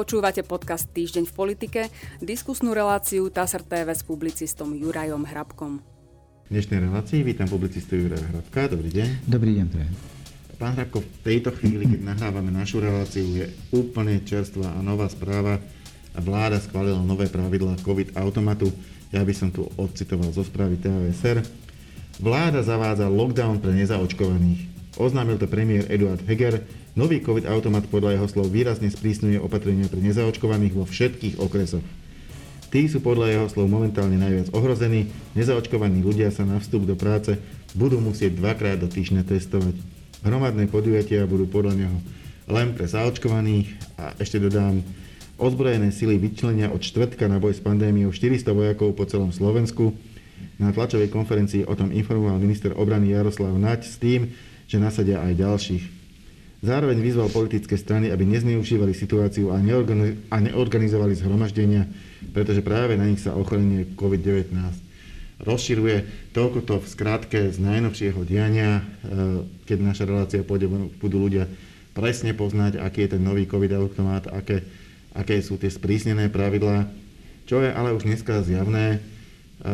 Počúvate podcast Týždeň v politike, diskusnú reláciu TASR TV s publicistom Jurajom Hrabkom. V dnešnej relácii vítam publicistu Juraja Hrabka. Dobrý deň. Dobrý deň, pre. Pán Hrabko, v tejto chvíli, keď nahrávame našu reláciu, je úplne čerstvá a nová správa. Vláda schválila nové pravidlá COVID automatu. Ja by som tu odcitoval zo správy TVSR. Vláda zavádza lockdown pre nezaočkovaných. Oznámil to premiér Eduard Heger, Nový COVID-automat podľa jeho slov výrazne sprísňuje opatrenia pre nezaočkovaných vo všetkých okresoch. Tí sú podľa jeho slov momentálne najviac ohrození, nezaočkovaní ľudia sa na vstup do práce budú musieť dvakrát do týždňa testovať. Hromadné podujatia budú podľa neho len pre zaočkovaných a ešte dodám, ozbrojené sily vyčlenia od čtvrtka na boj s pandémiou 400 vojakov po celom Slovensku. Na tlačovej konferencii o tom informoval minister obrany Jaroslav Naď s tým, že nasadia aj ďalších. Zároveň vyzval politické strany, aby nezneužívali situáciu a, a neorganizovali zhromaždenia, pretože práve na nich sa ochorenie COVID-19 rozširuje. Toľko to v skratke z najnovšieho diania, e, keď naša relácia pôjde, budú ľudia presne poznať, aký je ten nový COVID-automat, aké, aké sú tie sprísnené pravidlá. Čo je ale už dneska zjavné, e,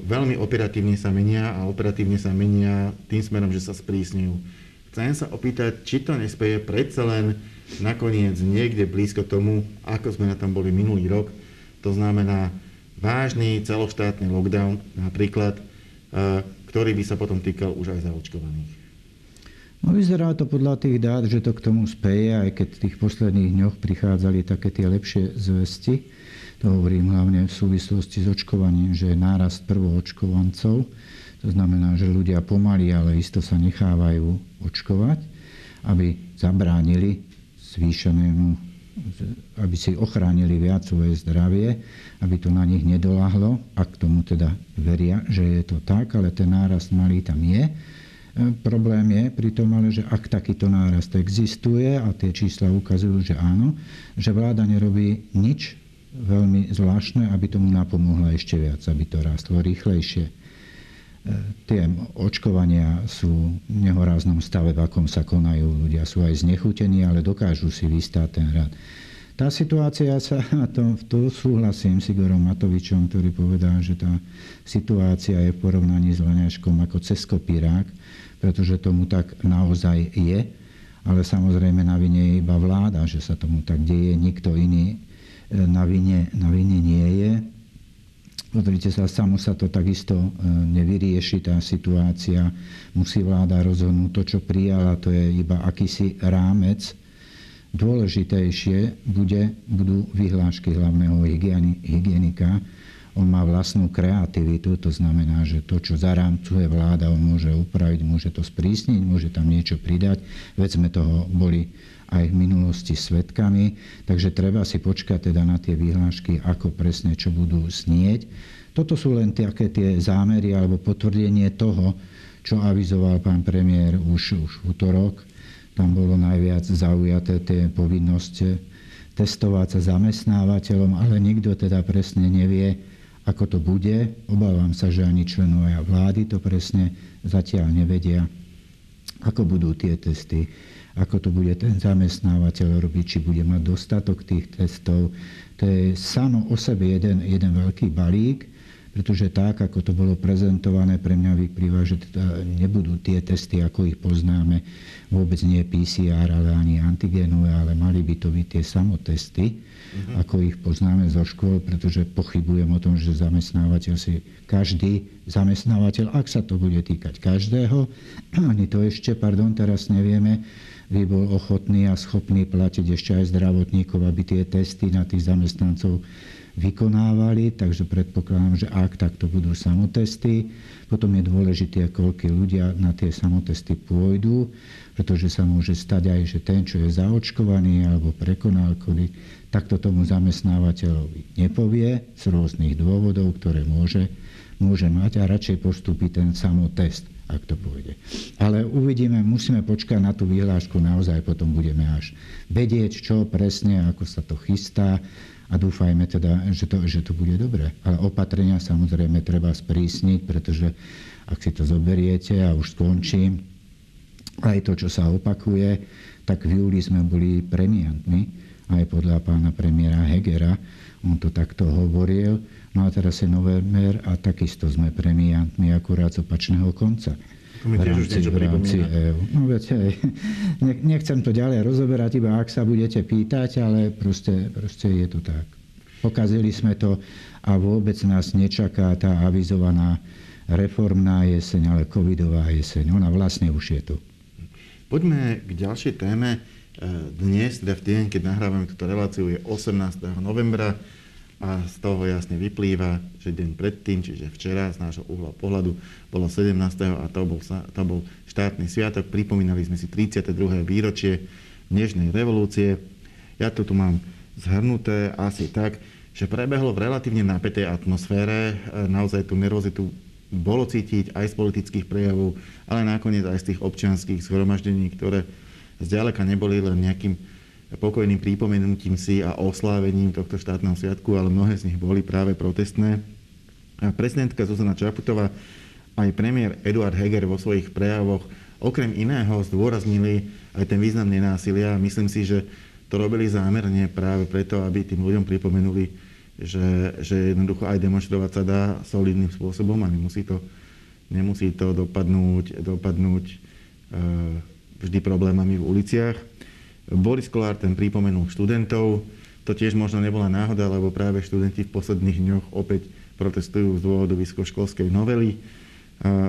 veľmi operatívne sa menia a operatívne sa menia tým smerom, že sa sprísňujú Chcem sa opýtať, či to nespeje predsa len nakoniec niekde blízko tomu, ako sme na tom boli minulý rok. To znamená vážny celoštátny lockdown napríklad, e, ktorý by sa potom týkal už aj zaočkovaných. No vyzerá to podľa tých dát, že to k tomu speje, aj keď v tých posledných dňoch prichádzali také tie lepšie zvesti. To hovorím hlavne v súvislosti s očkovaním, že je nárast prvoočkovancov to znamená, že ľudia pomaly, ale isto sa nechávajú očkovať, aby zabránili zvýšenému aby si ochránili viac svoje zdravie, aby to na nich nedolahlo, ak tomu teda veria, že je to tak, ale ten nárast malý tam je. E, problém je pri tom ale, že ak takýto nárast existuje a tie čísla ukazujú, že áno, že vláda nerobí nič veľmi zvláštne, aby tomu napomohla ešte viac, aby to rástlo rýchlejšie tie očkovania sú v nehoráznom stave, v akom sa konajú. Ľudia sú aj znechutení, ale dokážu si vystáť ten rad. Tá situácia sa, a to, to súhlasím s Igorom Matovičom, ktorý povedal, že tá situácia je v porovnaní s Leneškom ako cez kopírák, pretože tomu tak naozaj je, ale samozrejme na vine je iba vláda, že sa tomu tak deje, nikto iný e, na vine, na vine nie je. Pozrite sa, samo sa to takisto e, nevyrieši, tá situácia. Musí vláda rozhodnúť to, čo prijala, to je iba akýsi rámec. Dôležitejšie bude, budú vyhlášky hlavného hygienika. On má vlastnú kreativitu, to znamená, že to, čo zarámcuje vláda, on môže upraviť, môže to sprísniť, môže tam niečo pridať. Veď sme toho boli aj v minulosti svetkami, takže treba si počkať teda na tie vyhlášky, ako presne čo budú znieť. Toto sú len také tie zámery alebo potvrdenie toho, čo avizoval pán premiér už, už v útorok. Tam bolo najviac zaujaté tie povinnosti testovať sa zamestnávateľom, ale nikto teda presne nevie, ako to bude. Obávam sa, že ani členovia vlády to presne zatiaľ nevedia, ako budú tie testy ako to bude ten zamestnávateľ robiť, či bude mať dostatok tých testov. To je samo o sebe jeden, jeden veľký balík, pretože tak, ako to bolo prezentované, pre mňa vyplýva, že teda nebudú tie testy, ako ich poznáme, vôbec nie PCR, ale ani antigénové, ale mali by to byť tie samotesty, uh-huh. ako ich poznáme zo škôl, pretože pochybujem o tom, že zamestnávateľ si, každý zamestnávateľ, ak sa to bude týkať každého, ani to ešte, pardon, teraz nevieme, by bol ochotný a schopný platiť ešte aj zdravotníkov, aby tie testy na tých zamestnancov vykonávali, takže predpokladám, že ak takto budú samotesty, potom je dôležité, koľko ľudia na tie samotesty pôjdu, pretože sa môže stať aj, že ten, čo je zaočkovaný alebo prekonal COVID, takto tomu zamestnávateľovi nepovie z rôznych dôvodov, ktoré môže, môže mať a radšej postupí ten samotest ak to pôjde. Ale uvidíme, musíme počkať na tú vyhlášku, naozaj potom budeme až vedieť, čo presne, ako sa to chystá a dúfajme teda, že to, že to bude dobre. Ale opatrenia samozrejme treba sprísniť, pretože ak si to zoberiete a už skončím, aj to, čo sa opakuje, tak v júli sme boli premiantmi aj podľa pána premiéra Hegera. On to takto hovoril. No a teraz je november a takisto sme premiantmi akurát z opačného konca. To mi tiež už niečo EU. No viete, nechcem to ďalej rozoberať, iba ak sa budete pýtať, ale proste, proste je to tak. Pokazili sme to a vôbec nás nečaká tá avizovaná reformná jeseň, ale covidová jeseň. Ona vlastne už je tu. Poďme k ďalšej téme. Dnes, teda v deň, keď nahrávame túto reláciu, je 18. novembra a z toho jasne vyplýva, že deň predtým, čiže včera z nášho uhla pohľadu, bolo 17. a to bol, to bol štátny sviatok. Pripomínali sme si 32. výročie dnešnej revolúcie. Ja to tu mám zhrnuté asi tak, že prebehlo v relatívne napätej atmosfére. Naozaj tú nervozitu bolo cítiť aj z politických prejavov, ale nakoniec aj z tých občianských zhromaždení, ktoré zďaleka neboli len nejakým pokojným prípomenutím si a oslávením tohto štátneho sviatku, ale mnohé z nich boli práve protestné. A prezidentka Zuzana Čaputová aj premiér Eduard Heger vo svojich prejavoch okrem iného zdôraznili aj ten význam nenásilia. Myslím si, že to robili zámerne práve preto, aby tým ľuďom pripomenuli, že, že jednoducho aj demonstrovať sa dá solidným spôsobom a nemusí to, nemusí to dopadnúť, dopadnúť e, vždy problémami v uliciach. Boris Kolár ten pripomenul študentov. To tiež možno nebola náhoda, lebo práve študenti v posledných dňoch opäť protestujú z dôvodu vysokoškolskej novely.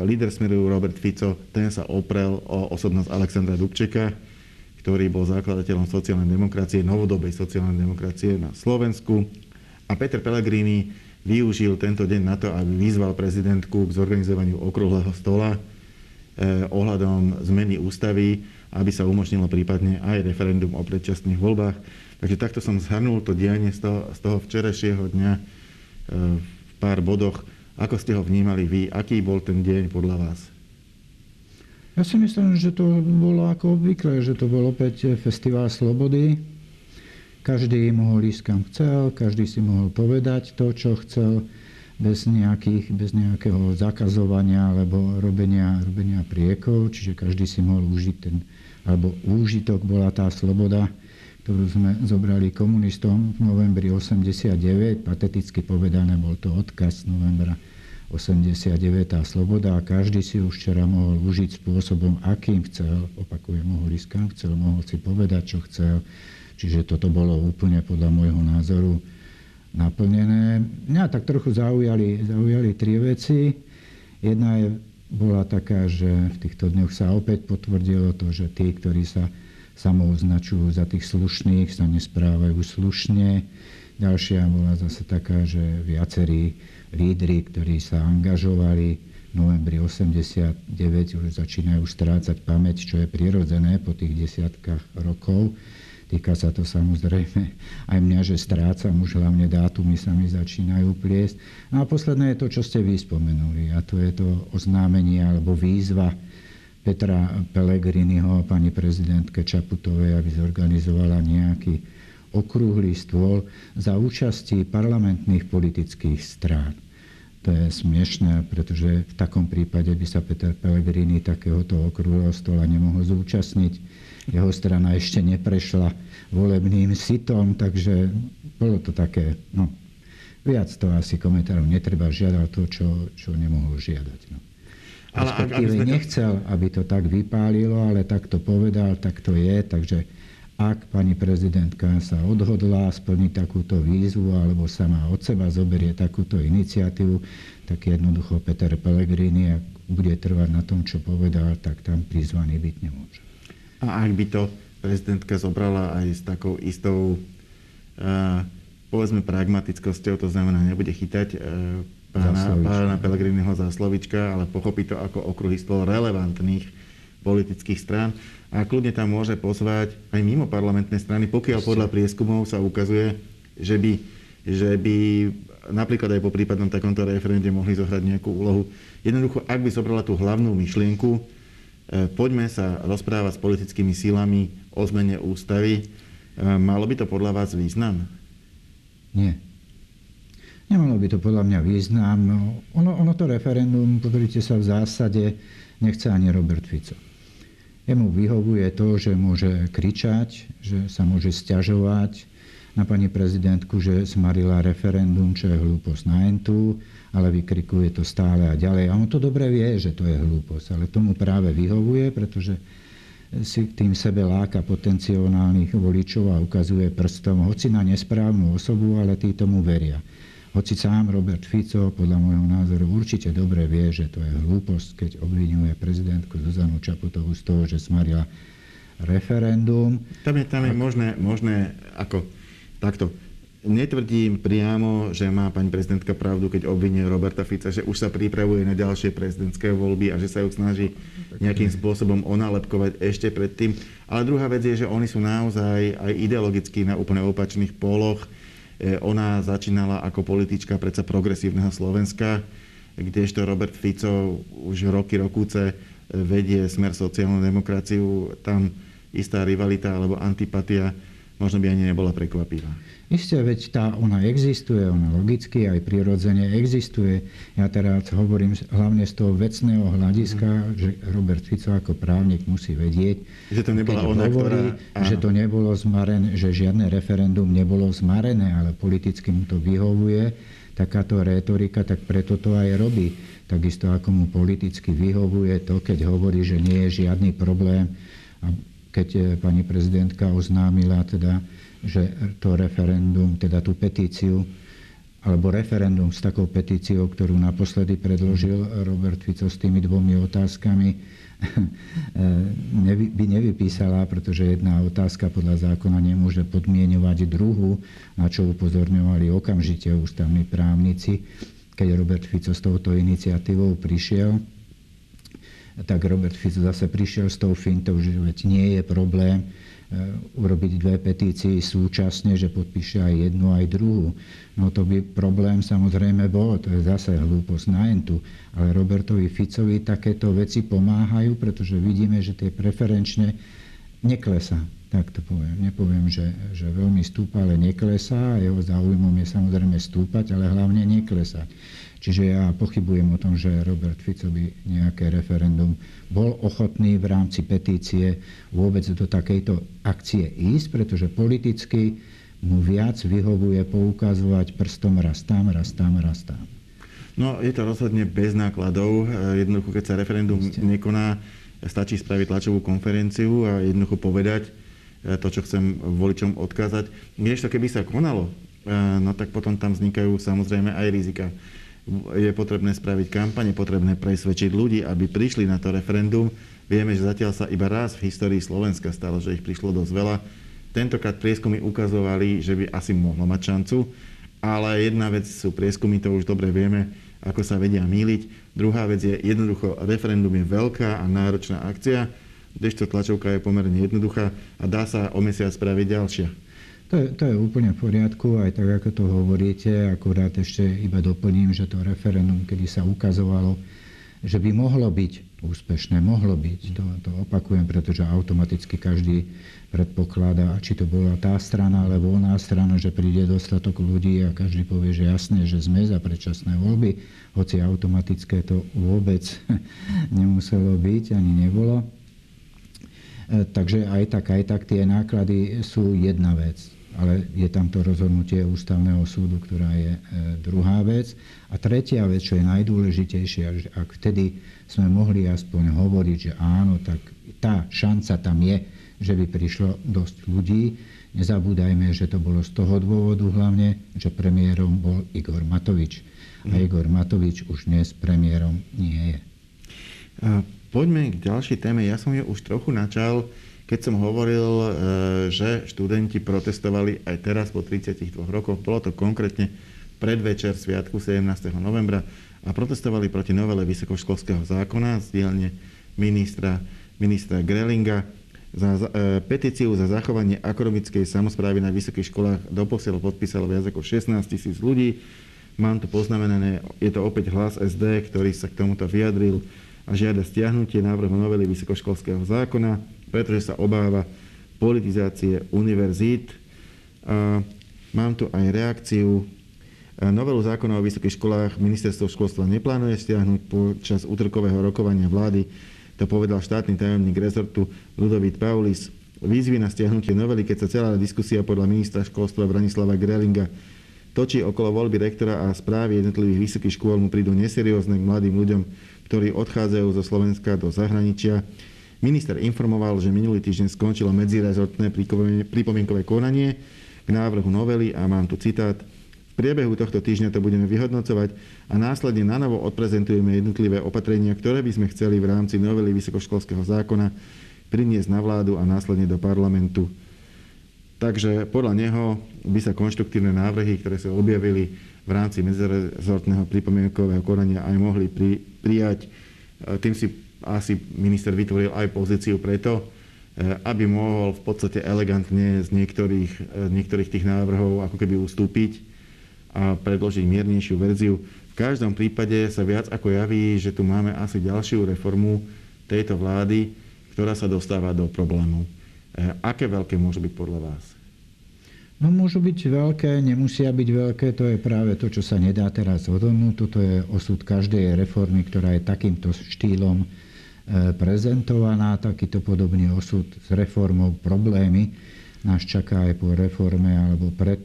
Líder Smeru Robert Fico, ten sa oprel o osobnosť Alexandra Dubčeka, ktorý bol zakladateľom sociálnej demokracie, novodobej sociálnej demokracie na Slovensku. A Peter Pellegrini využil tento deň na to, aby vyzval prezidentku k zorganizovaniu okrúhleho stola ohľadom zmeny ústavy aby sa umožnilo prípadne aj referendum o predčasných voľbách. Takže takto som zhrnul to dianie z toho, z toho včerajšieho dňa e, v pár bodoch. Ako ste ho vnímali vy? Aký bol ten deň podľa vás? Ja si myslím, že to bolo ako obvykle, že to bol opäť festival slobody. Každý mohol ísť kam chcel, každý si mohol povedať to, čo chcel, bez, nejakých, bez nejakého zakazovania alebo robenia, robenia priekov, čiže každý si mohol užiť ten alebo úžitok bola tá sloboda, ktorú sme zobrali komunistom v novembri 89, pateticky povedané, bol to odkaz novembra 89, tá sloboda a každý si už včera mohol užiť spôsobom, akým chcel, opakujem, mohol ísť kam chcel, mohol si povedať, čo chcel. Čiže toto bolo úplne podľa môjho názoru naplnené. Mňa tak trochu zaujali, zaujali tri veci. Jedna je bola taká, že v týchto dňoch sa opäť potvrdilo to, že tí, ktorí sa samooznačujú za tých slušných, sa nesprávajú slušne. Ďalšia bola zase taká, že viacerí lídry, ktorí sa angažovali v novembri 89, už začínajú strácať pamäť, čo je prirodzené po tých desiatkách rokov Týka sa to samozrejme aj mňa, že strácam, už hlavne dátumy sa mi začínajú pliesť. No a posledné je to, čo ste vy spomenuli, a to je to oznámenie alebo výzva Petra Pellegriniho a pani prezidentke Čaputovej, aby zorganizovala nejaký okrúhly stôl za účasti parlamentných politických strán. To je smiešné, pretože v takom prípade by sa Peter Pellegrini takéhoto okrúhleho stola nemohol zúčastniť jeho strana ešte neprešla volebným sitom, takže bolo to také, no, viac to asi komentárov netreba žiadať to, čo, čo nemohol žiadať. No. Ale Respektíve nechcel, aby to tak vypálilo, ale tak to povedal, tak to je, takže ak pani prezidentka sa odhodlá splniť takúto výzvu alebo sama od seba zoberie takúto iniciatívu, tak jednoducho Peter Pellegrini, ak bude trvať na tom, čo povedal, tak tam prizvaný byť nemôže. A ak by to prezidentka zobrala aj s takou istou, povedzme, pragmatickosťou, to znamená, nebude chytať pána, pána Pelegriniho za slovička, ale pochopí to ako okruhy stôl relevantných politických strán. A kľudne tam môže pozvať aj mimo parlamentné strany, pokiaľ podľa prieskumov sa ukazuje, že by, že by napríklad aj po prípadnom takomto referende mohli zohrať nejakú úlohu. Jednoducho, ak by zobrala tú hlavnú myšlienku, poďme sa rozprávať s politickými sílami o zmene ústavy. E, malo by to podľa vás význam? Nie. Nemalo by to podľa mňa význam. No, ono, ono to referendum, pozrite sa, v zásade nechce ani Robert Fico. Jemu vyhovuje to, že môže kričať, že sa môže stiažovať, na pani prezidentku, že smarila referendum, čo je hlúposť na entu, ale vykrikuje to stále a ďalej. A on to dobre vie, že to je hlúposť, ale tomu práve vyhovuje, pretože si tým sebe láka potenciálnych voličov a ukazuje prstom, hoci na nesprávnu osobu, ale tí tomu veria. Hoci sám Robert Fico, podľa môjho názoru, určite dobre vie, že to je hlúposť, keď obvinuje prezidentku Zuzanu Čaputovú z toho, že smarila referendum. Tam je, tam je možné, možné ako takto Netvrdím priamo, že má pani prezidentka pravdu, keď obvinuje Roberta Fica, že už sa pripravuje na ďalšie prezidentské voľby a že sa ju snaží nejakým spôsobom onálepkovať ešte predtým. Ale druhá vec je, že oni sú naozaj aj ideologicky na úplne opačných poloch. E, ona začínala ako politička predsa progresívneho Slovenska, kdežto Robert Fico už roky, rokúce vedie smer sociálnu demokraciu. Tam istá rivalita alebo antipatia možno by ani nebola prekvapivá. Isté, veď tá, ona existuje, ona logicky aj prirodzene existuje. Ja teraz hovorím hlavne z toho vecného hľadiska, mm. že Robert Fico ako právnik musí vedieť, že to nebola ona, hovorí, ktorá... že to nebolo zmarené, že žiadne referendum nebolo zmarené, ale politicky mu to vyhovuje, takáto retorika, tak preto to aj robí. Takisto ako mu politicky vyhovuje to, keď hovorí, že nie je žiadny problém. A keď eh, pani prezidentka oznámila teda, že to referendum, teda tú petíciu, alebo referendum s takou petíciou, ktorú naposledy predložil Robert Fico s tými dvomi otázkami, by nevypísala, pretože jedna otázka podľa zákona nemôže podmienovať druhú, na čo upozorňovali okamžite ústavní právnici. Keď Robert Fico s touto iniciatívou prišiel, tak Robert Fico zase prišiel s tou fintou, že nie je problém, E, urobiť dve petícii súčasne, že podpíše aj jednu, aj druhú. No to by problém samozrejme bol, to je zase hlúposť na entu. Ale Robertovi Ficovi takéto veci pomáhajú, pretože vidíme, že tie preferenčne neklesá. Tak to poviem. Nepoviem, že, že veľmi stúpa, ale neklesá. Jeho záujmom je samozrejme stúpať, ale hlavne neklesať. Čiže ja pochybujem o tom, že Robert Fico by nejaké referendum bol ochotný v rámci petície vôbec do takejto akcie ísť, pretože politicky mu viac vyhovuje poukazovať prstom raz tam, raz tam, raz tam. No, je to rozhodne bez nákladov. Jednoducho, keď sa referendum Ste. nekoná, stačí spraviť tlačovú konferenciu a jednoducho povedať e, to, čo chcem voličom odkázať. Vieš, to keby sa konalo, e, no tak potom tam vznikajú samozrejme aj rizika je potrebné spraviť kampaň, je potrebné presvedčiť ľudí, aby prišli na to referendum. Vieme, že zatiaľ sa iba raz v histórii Slovenska stalo, že ich prišlo dosť veľa. Tentokrát prieskumy ukazovali, že by asi mohlo mať šancu, ale jedna vec sú prieskumy, to už dobre vieme, ako sa vedia míliť. Druhá vec je jednoducho, referendum je veľká a náročná akcia, kdežto tlačovka je pomerne jednoduchá a dá sa o mesiac spraviť ďalšia. To je, to je úplne v poriadku, aj tak, ako to hovoríte. Akurát ešte iba doplním, že to referendum, kedy sa ukazovalo, že by mohlo byť úspešné, mohlo byť. To, to opakujem, pretože automaticky každý predpokladá, či to bola tá strana alebo oná strana, že príde dostatok ľudí a každý povie, že jasné, že sme za predčasné voľby, hoci automatické to vôbec nemuselo byť, ani nebolo. E, takže aj tak, aj tak tie náklady sú jedna vec ale je tam to rozhodnutie ústavného súdu, ktorá je e, druhá vec. A tretia vec, čo je najdôležitejšia, ak vtedy sme mohli aspoň hovoriť, že áno, tak tá šanca tam je, že by prišlo dosť ľudí. Nezabúdajme, že to bolo z toho dôvodu hlavne, že premiérom bol Igor Matovič. A mhm. Igor Matovič už dnes premiérom nie je. Poďme k ďalšej téme. Ja som ju už trochu načal keď som hovoril, e, že študenti protestovali aj teraz po 32 rokoch, bolo to konkrétne predvečer Sviatku 17. novembra a protestovali proti novele vysokoškolského zákona z dielne ministra, ministra Grelinga. Za, e, petíciu za zachovanie akademickej samozprávy na vysokých školách doposiaľ podpísalo viac ako 16 tisíc ľudí. Mám to poznamenané, je to opäť hlas SD, ktorý sa k tomuto vyjadril a žiada stiahnutie návrhu novely vysokoškolského zákona pretože sa obáva politizácie univerzít. A mám tu aj reakciu. Novelu zákona o vysokých školách ministerstvo školstva neplánuje stiahnuť počas útorkového rokovania vlády. To povedal štátny tajomník rezortu Ludovít Paulis. výzvy na stiahnutie novely, keď sa celá diskusia podľa ministra školstva Branislava Grelinga točí okolo voľby rektora a správy jednotlivých vysokých škôl mu prídu neseriózne k mladým ľuďom, ktorí odchádzajú zo Slovenska do zahraničia. Minister informoval, že minulý týždeň skončilo medzirezortné pripomienkové konanie k návrhu novely a mám tu citát. V priebehu tohto týždňa to budeme vyhodnocovať a následne na novo odprezentujeme jednotlivé opatrenia, ktoré by sme chceli v rámci novely vysokoškolského zákona priniesť na vládu a následne do parlamentu. Takže podľa neho by sa konštruktívne návrhy, ktoré sa objavili v rámci medzirezortného pripomienkového konania aj mohli pri, prijať. Tým si asi minister vytvoril aj pozíciu preto, e, aby mohol v podstate elegantne z niektorých, e, niektorých tých návrhov ako keby ustúpiť a predložiť miernejšiu verziu. V každom prípade sa viac ako javí, že tu máme asi ďalšiu reformu tejto vlády, ktorá sa dostáva do problému. E, aké veľké môžu byť podľa vás? No môžu byť veľké, nemusia byť veľké, to je práve to, čo sa nedá teraz odhodnúť. Toto je osud každej reformy, ktorá je takýmto štýlom prezentovaná, takýto podobný osud s reformou problémy nás čaká aj po reforme alebo pred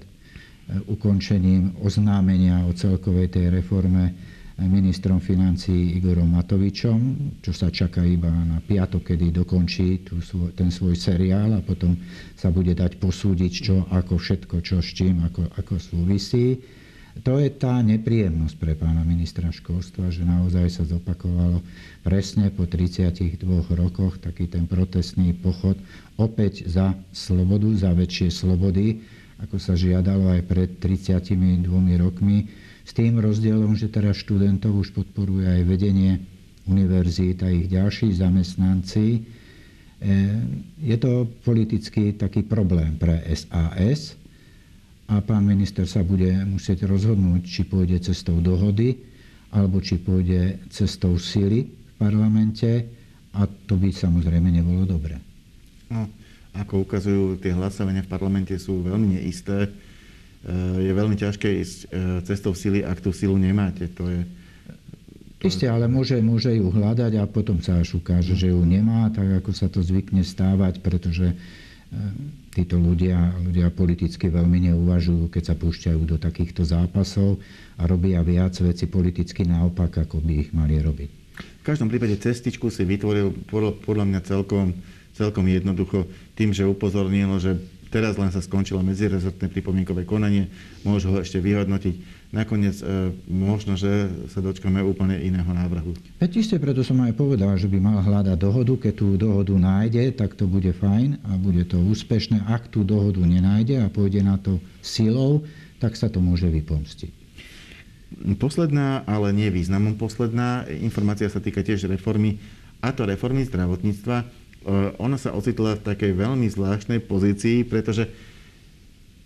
ukončením oznámenia o celkovej tej reforme ministrom financí Igorom Matovičom, čo sa čaká iba na piatok, kedy dokončí tú, ten svoj seriál a potom sa bude dať posúdiť, čo, ako všetko, čo s čím, ako, ako súvisí. To je tá nepríjemnosť pre pána ministra školstva, že naozaj sa zopakovalo presne po 32 rokoch taký ten protestný pochod opäť za slobodu, za väčšie slobody, ako sa žiadalo aj pred 32 rokmi, s tým rozdielom, že teraz študentov už podporuje aj vedenie univerzít a ich ďalší zamestnanci. E, je to politicky taký problém pre SAS a pán minister sa bude musieť rozhodnúť, či pôjde cestou dohody alebo či pôjde cestou sily v parlamente a to by samozrejme nebolo dobré. No, ako ukazujú tie hlasovania v parlamente, sú veľmi neisté. E, je veľmi ťažké ísť e, cestou sily, ak tú silu nemáte. To je, Isté, ale môže, môže ju hľadať a potom sa až ukáže, že ju nemá, tak ako sa to zvykne stávať, pretože e, títo ľudia, ľudia politicky veľmi neuvažujú, keď sa púšťajú do takýchto zápasov a robia viac veci politicky naopak, ako by ich mali robiť. V každom prípade cestičku si vytvoril podľa mňa celkom celkom jednoducho tým, že upozornilo, že teraz len sa skončilo medzirezortné pripomienkové konanie, môžu ho ešte vyhodnotiť. Nakoniec e, možno, že sa dočkame úplne iného návrhu. Veď isté, preto som aj povedal, že by mal hľadať dohodu. Keď tú dohodu nájde, tak to bude fajn a bude to úspešné. Ak tú dohodu nenájde a pôjde na to silou, tak sa to môže vypomstiť. Posledná, ale nie významom posledná informácia sa týka tiež reformy, a to reformy zdravotníctva. Eh, ona sa ocitla v takej veľmi zvláštnej pozícii, pretože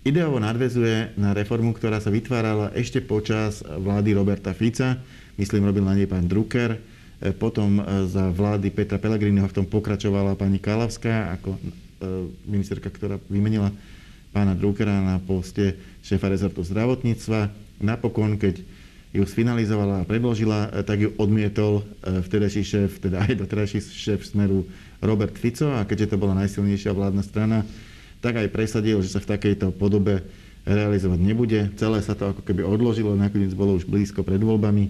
ideovo nadvezuje na reformu, ktorá sa vytvárala ešte počas vlády Roberta Fica. Myslím, robil na nej pán Drucker. Eh, potom eh, za vlády Petra Pellegriniho v tom pokračovala pani Kalavská ako ministerka, ktorá vymenila pána Druckera na poste šéfa rezortu zdravotníctva. Napokon, keď ju sfinalizovala a predložila, tak ju odmietol vtedajší šéf, teda aj doterajší šéf Smeru Robert Fico a keďže to bola najsilnejšia vládna strana, tak aj presadil, že sa v takejto podobe realizovať nebude. Celé sa to ako keby odložilo, nakoniec bolo už blízko pred voľbami.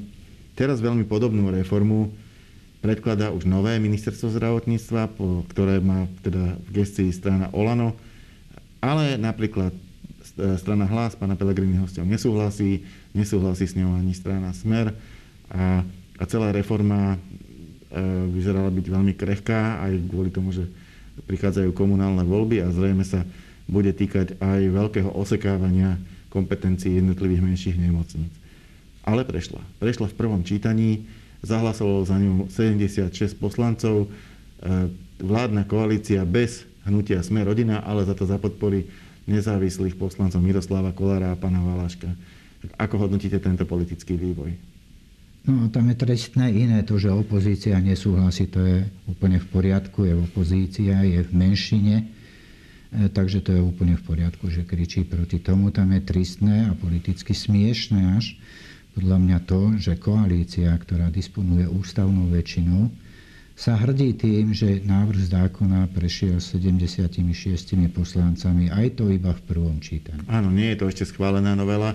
Teraz veľmi podobnú reformu predkladá už nové ministerstvo zdravotníctva, ktoré má teda v gestii strana Olano, ale napríklad strana Hlas pána Pelegriniho s nesúhlasí, nesúhlasí s ňou ani strana Smer a, a celá reforma E, vyzerala byť veľmi krehká, aj kvôli tomu, že prichádzajú komunálne voľby a zrejme sa bude týkať aj veľkého osekávania kompetencií jednotlivých menších nemocníc. Ale prešla. Prešla v prvom čítaní, zahlasovalo za ňu 76 poslancov, e, vládna koalícia bez hnutia Sme rodina, ale za to za podpory nezávislých poslancov Miroslava Kolára a pána Valaška. Ako hodnotíte tento politický vývoj? No tam je trestné iné to, že opozícia nesúhlasí, to je úplne v poriadku, je opozícia, je v menšine, e, takže to je úplne v poriadku, že kričí proti tomu. Tam je tristné a politicky smiešné až podľa mňa to, že koalícia, ktorá disponuje ústavnou väčšinou, sa hrdí tým, že návrh zákona prešiel 76 poslancami, aj to iba v prvom čítaní. Áno, nie je to ešte schválená novela,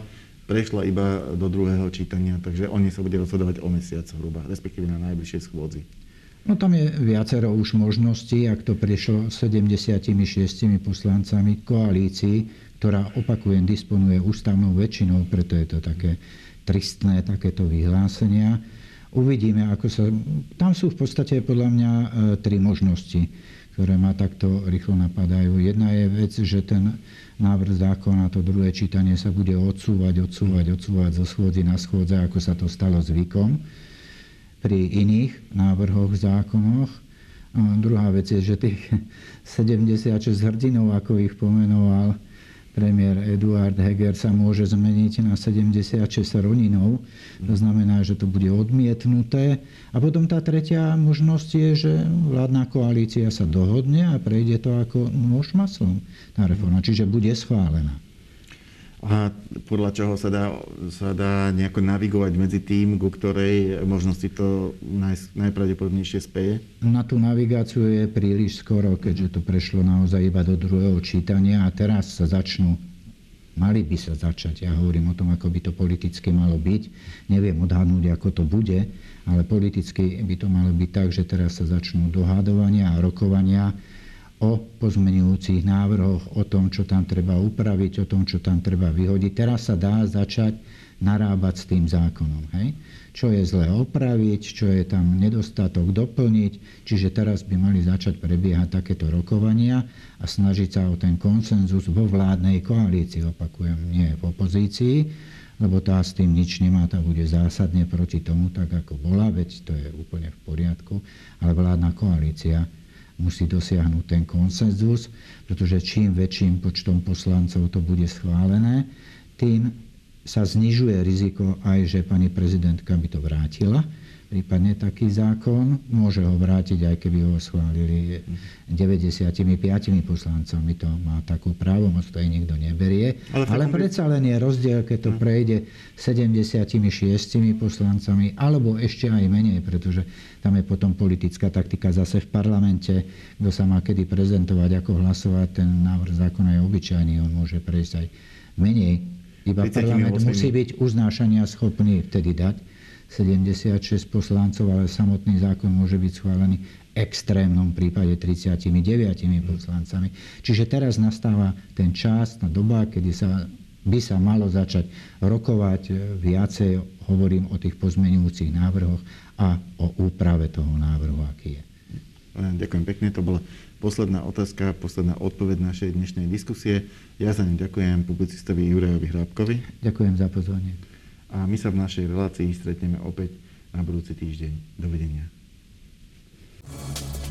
prešla iba do druhého čítania, takže oni sa bude rozhodovať o mesiac hruba, respektíve na najbližšej schôdzi. No tam je viacero už možností, ak to prešlo 76 poslancami koalícii, ktorá, opakujem, disponuje ústavnou väčšinou, preto je to také tristné, takéto vyhlásenia. Uvidíme, ako sa... Tam sú v podstate podľa mňa e, tri možnosti, ktoré ma takto rýchlo napadajú. Jedna je vec, že ten návrh zákona, to druhé čítanie sa bude odsúvať, odsúvať, odsúvať zo schôdzi na schôdze, ako sa to stalo zvykom pri iných návrhoch, zákonoch. A druhá vec je, že tých 76 hrdinov, ako ich pomenoval premiér Eduard Heger, sa môže zmeniť na 76 roninov. To znamená, že to bude odmietnuté. A potom tá tretia možnosť je, že vládna koalícia sa dohodne a prejde to ako nôž maslom, tá reforma. Čiže bude schválená a podľa čoho sa dá, sa dá nejako navigovať medzi tým, ku ktorej možnosti to naj, najpravdepodobnejšie speje? Na tú navigáciu je príliš skoro, keďže to prešlo naozaj iba do druhého čítania a teraz sa začnú mali by sa začať. Ja hovorím o tom, ako by to politicky malo byť. Neviem odhadnúť, ako to bude, ale politicky by to malo byť tak, že teraz sa začnú dohadovania a rokovania o pozmenujúcich návrhoch, o tom, čo tam treba upraviť, o tom, čo tam treba vyhodiť. Teraz sa dá začať narábať s tým zákonom. Hej? Čo je zle opraviť, čo je tam nedostatok doplniť. Čiže teraz by mali začať prebiehať takéto rokovania a snažiť sa o ten konsenzus vo vládnej koalícii, opakujem, nie v opozícii, lebo tá s tým nič nemá, tá bude zásadne proti tomu, tak ako bola, veď to je úplne v poriadku, ale vládna koalícia musí dosiahnuť ten konsenzus, pretože čím väčším počtom poslancov to bude schválené, tým sa znižuje riziko aj, že pani prezidentka by to vrátila prípadne taký zákon. Môže ho vrátiť, aj keby ho schválili 95 poslancami. To má takú právomoc, to jej nikto neberie. Ale, Ale predsa len je rozdiel, keď to hm. prejde 76 poslancami, alebo ešte aj menej, pretože tam je potom politická taktika zase v parlamente, kto sa má kedy prezentovať, ako hlasovať. Ten návrh zákona je obyčajný, on môže prejsť aj menej. Iba parlament musí byť uznášania schopný vtedy dať 76 poslancov, ale samotný zákon môže byť schválený v extrémnom prípade 39 poslancami. Čiže teraz nastáva ten čas, tá doba, kedy sa, by sa malo začať rokovať e, viacej, hovorím o tých pozmenujúcich návrhoch a o úprave toho návrhu, aký je. Ďakujem pekne, to bola posledná otázka, posledná odpoveď našej dnešnej diskusie. Ja za ňu ďakujem publicistovi Jurajovi Hrábkovi. Ďakujem za pozornie a my sa v našej relácii stretneme opäť na budúci týždeň. Dovidenia. thank you